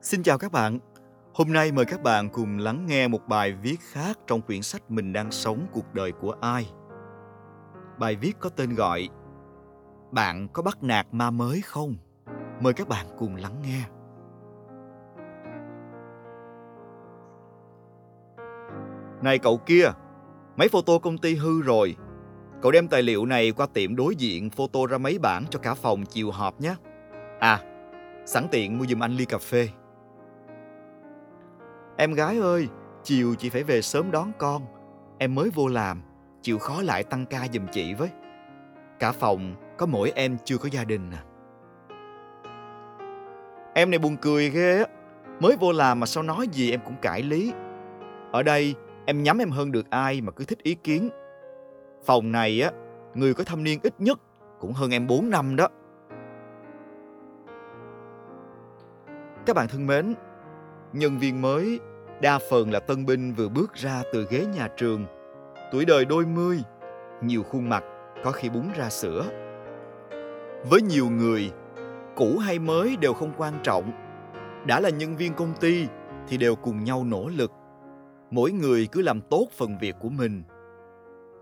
Xin chào các bạn. Hôm nay mời các bạn cùng lắng nghe một bài viết khác trong quyển sách Mình đang sống cuộc đời của ai. Bài viết có tên gọi Bạn có bắt nạt ma mới không? Mời các bạn cùng lắng nghe. Này cậu kia, máy photo công ty hư rồi. Cậu đem tài liệu này qua tiệm đối diện photo ra mấy bản cho cả phòng chiều họp nhé. À, sẵn tiện mua giùm anh ly cà phê. Em gái ơi, chiều chị phải về sớm đón con. Em mới vô làm, chịu khó lại tăng ca giùm chị với. Cả phòng có mỗi em chưa có gia đình à. Em này buồn cười ghê á. Mới vô làm mà sao nói gì em cũng cãi lý. Ở đây em nhắm em hơn được ai mà cứ thích ý kiến. Phòng này á, người có thâm niên ít nhất cũng hơn em 4 năm đó. Các bạn thân mến, nhân viên mới đa phần là tân binh vừa bước ra từ ghế nhà trường, tuổi đời đôi mươi, nhiều khuôn mặt có khi búng ra sữa. Với nhiều người, cũ hay mới đều không quan trọng. Đã là nhân viên công ty thì đều cùng nhau nỗ lực. Mỗi người cứ làm tốt phần việc của mình.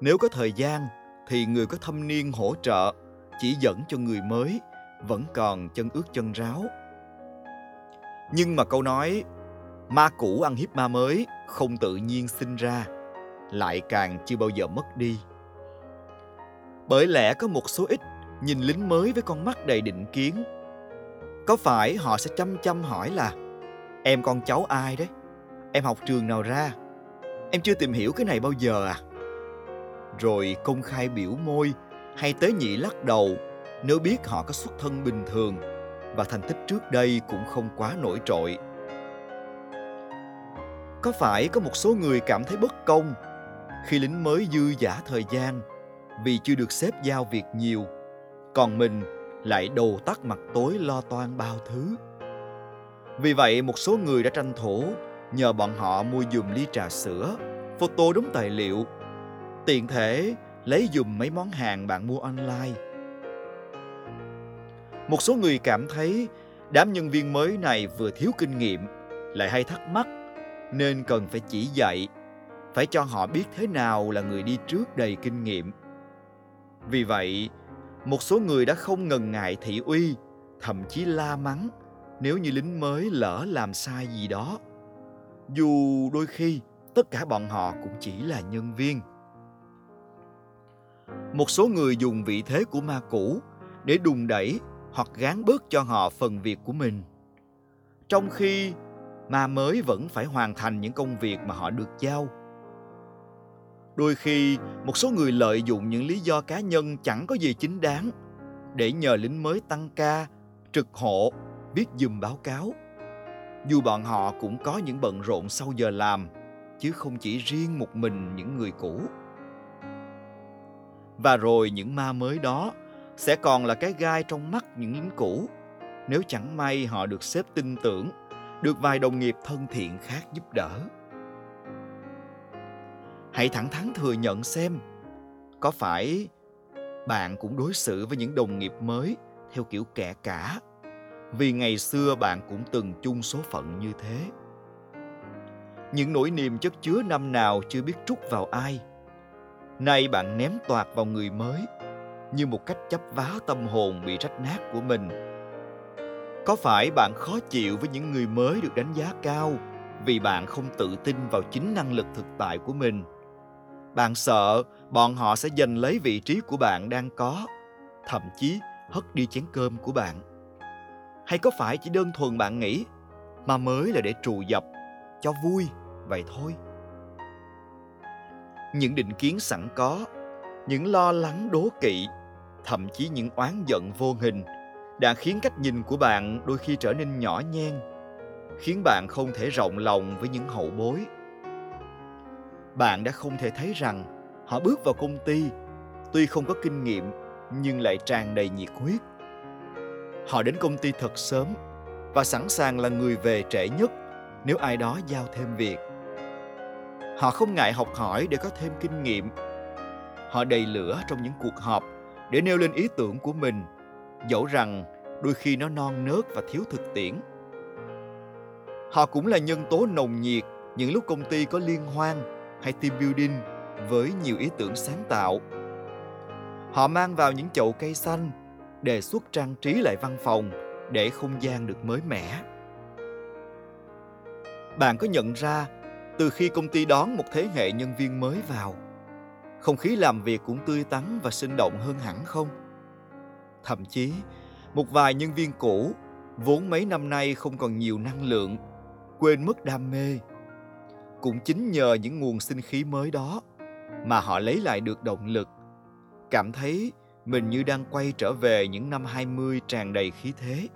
Nếu có thời gian thì người có thâm niên hỗ trợ, chỉ dẫn cho người mới vẫn còn chân ướt chân ráo. Nhưng mà câu nói ma cũ ăn hiếp ma mới không tự nhiên sinh ra, lại càng chưa bao giờ mất đi. Bởi lẽ có một số ít nhìn lính mới với con mắt đầy định kiến. Có phải họ sẽ chăm chăm hỏi là Em con cháu ai đấy? Em học trường nào ra? Em chưa tìm hiểu cái này bao giờ à? Rồi công khai biểu môi hay tế nhị lắc đầu nếu biết họ có xuất thân bình thường và thành tích trước đây cũng không quá nổi trội. Có phải có một số người cảm thấy bất công khi lính mới dư giả thời gian vì chưa được xếp giao việc nhiều, còn mình lại đầu tắt mặt tối lo toan bao thứ. Vì vậy, một số người đã tranh thủ nhờ bọn họ mua dùm ly trà sữa, photo đúng tài liệu, tiện thể lấy dùm mấy món hàng bạn mua online. Một số người cảm thấy đám nhân viên mới này vừa thiếu kinh nghiệm, lại hay thắc mắc nên cần phải chỉ dạy, phải cho họ biết thế nào là người đi trước đầy kinh nghiệm. Vì vậy, một số người đã không ngần ngại thị uy, thậm chí la mắng nếu như lính mới lỡ làm sai gì đó. Dù đôi khi tất cả bọn họ cũng chỉ là nhân viên. Một số người dùng vị thế của ma cũ để đùn đẩy hoặc gán bớt cho họ phần việc của mình. Trong khi ma mới vẫn phải hoàn thành những công việc mà họ được giao. Đôi khi, một số người lợi dụng những lý do cá nhân chẳng có gì chính đáng để nhờ lính mới tăng ca, trực hộ, viết dùm báo cáo. Dù bọn họ cũng có những bận rộn sau giờ làm, chứ không chỉ riêng một mình những người cũ. Và rồi những ma mới đó sẽ còn là cái gai trong mắt những lính cũ nếu chẳng may họ được xếp tin tưởng được vài đồng nghiệp thân thiện khác giúp đỡ. Hãy thẳng thắn thừa nhận xem, có phải bạn cũng đối xử với những đồng nghiệp mới theo kiểu kẻ cả, vì ngày xưa bạn cũng từng chung số phận như thế. Những nỗi niềm chất chứa năm nào chưa biết trút vào ai. Nay bạn ném toạc vào người mới như một cách chấp vá tâm hồn bị rách nát của mình có phải bạn khó chịu với những người mới được đánh giá cao vì bạn không tự tin vào chính năng lực thực tại của mình? Bạn sợ bọn họ sẽ giành lấy vị trí của bạn đang có, thậm chí hất đi chén cơm của bạn. Hay có phải chỉ đơn thuần bạn nghĩ mà mới là để trù dập cho vui vậy thôi? Những định kiến sẵn có, những lo lắng đố kỵ, thậm chí những oán giận vô hình đã khiến cách nhìn của bạn đôi khi trở nên nhỏ nhen, khiến bạn không thể rộng lòng với những hậu bối. Bạn đã không thể thấy rằng họ bước vào công ty, tuy không có kinh nghiệm, nhưng lại tràn đầy nhiệt huyết. Họ đến công ty thật sớm và sẵn sàng là người về trễ nhất nếu ai đó giao thêm việc. Họ không ngại học hỏi để có thêm kinh nghiệm. Họ đầy lửa trong những cuộc họp để nêu lên ý tưởng của mình dẫu rằng đôi khi nó non nớt và thiếu thực tiễn Họ cũng là nhân tố nồng nhiệt những lúc công ty có liên hoan hay team building với nhiều ý tưởng sáng tạo. Họ mang vào những chậu cây xanh, đề xuất trang trí lại văn phòng để không gian được mới mẻ. Bạn có nhận ra từ khi công ty đón một thế hệ nhân viên mới vào, không khí làm việc cũng tươi tắn và sinh động hơn hẳn không? Thậm chí, một vài nhân viên cũ vốn mấy năm nay không còn nhiều năng lượng, quên mất đam mê. Cũng chính nhờ những nguồn sinh khí mới đó mà họ lấy lại được động lực, cảm thấy mình như đang quay trở về những năm 20 tràn đầy khí thế.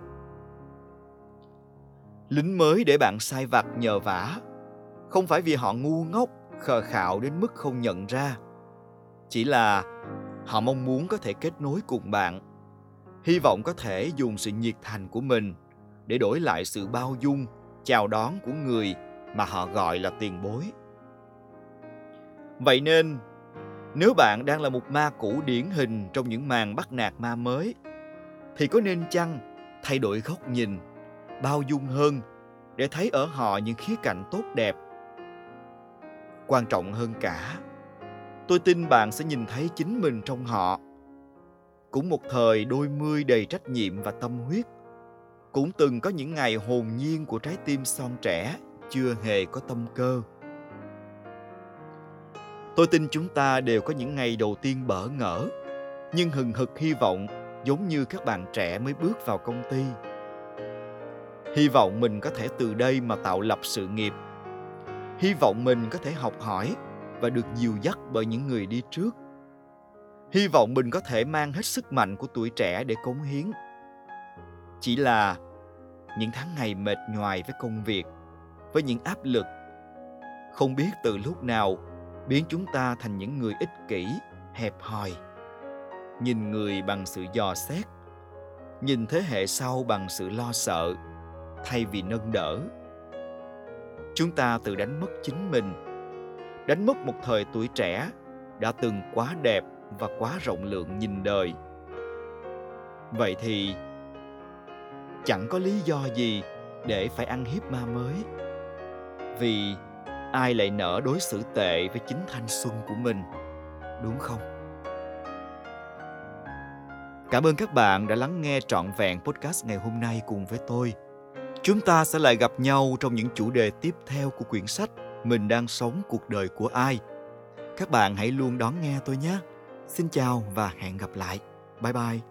Lính mới để bạn sai vặt nhờ vả, không phải vì họ ngu ngốc, khờ khạo đến mức không nhận ra. Chỉ là họ mong muốn có thể kết nối cùng bạn, hy vọng có thể dùng sự nhiệt thành của mình để đổi lại sự bao dung, chào đón của người mà họ gọi là tiền bối. Vậy nên, nếu bạn đang là một ma cũ điển hình trong những màn bắt nạt ma mới, thì có nên chăng thay đổi góc nhìn, bao dung hơn để thấy ở họ những khía cạnh tốt đẹp. Quan trọng hơn cả, tôi tin bạn sẽ nhìn thấy chính mình trong họ. Cũng một thời đôi mươi đầy trách nhiệm và tâm huyết, cũng từng có những ngày hồn nhiên của trái tim son trẻ chưa hề có tâm cơ. Tôi tin chúng ta đều có những ngày đầu tiên bỡ ngỡ, nhưng hừng hực hy vọng giống như các bạn trẻ mới bước vào công ty. Hy vọng mình có thể từ đây mà tạo lập sự nghiệp. Hy vọng mình có thể học hỏi và được dìu dắt bởi những người đi trước. Hy vọng mình có thể mang hết sức mạnh của tuổi trẻ để cống hiến. Chỉ là những tháng ngày mệt nhoài với công việc, với những áp lực, không biết từ lúc nào biến chúng ta thành những người ích kỷ hẹp hòi nhìn người bằng sự dò xét nhìn thế hệ sau bằng sự lo sợ thay vì nâng đỡ chúng ta tự đánh mất chính mình đánh mất một thời tuổi trẻ đã từng quá đẹp và quá rộng lượng nhìn đời. Vậy thì, chẳng có lý do gì để phải ăn hiếp ma mới, vì ai lại nỡ đối xử tệ với chính thanh xuân của mình, đúng không? Cảm ơn các bạn đã lắng nghe trọn vẹn podcast ngày hôm nay cùng với tôi. Chúng ta sẽ lại gặp nhau trong những chủ đề tiếp theo của quyển sách mình đang sống cuộc đời của ai. Các bạn hãy luôn đón nghe tôi nhé xin chào và hẹn gặp lại. Bye bye.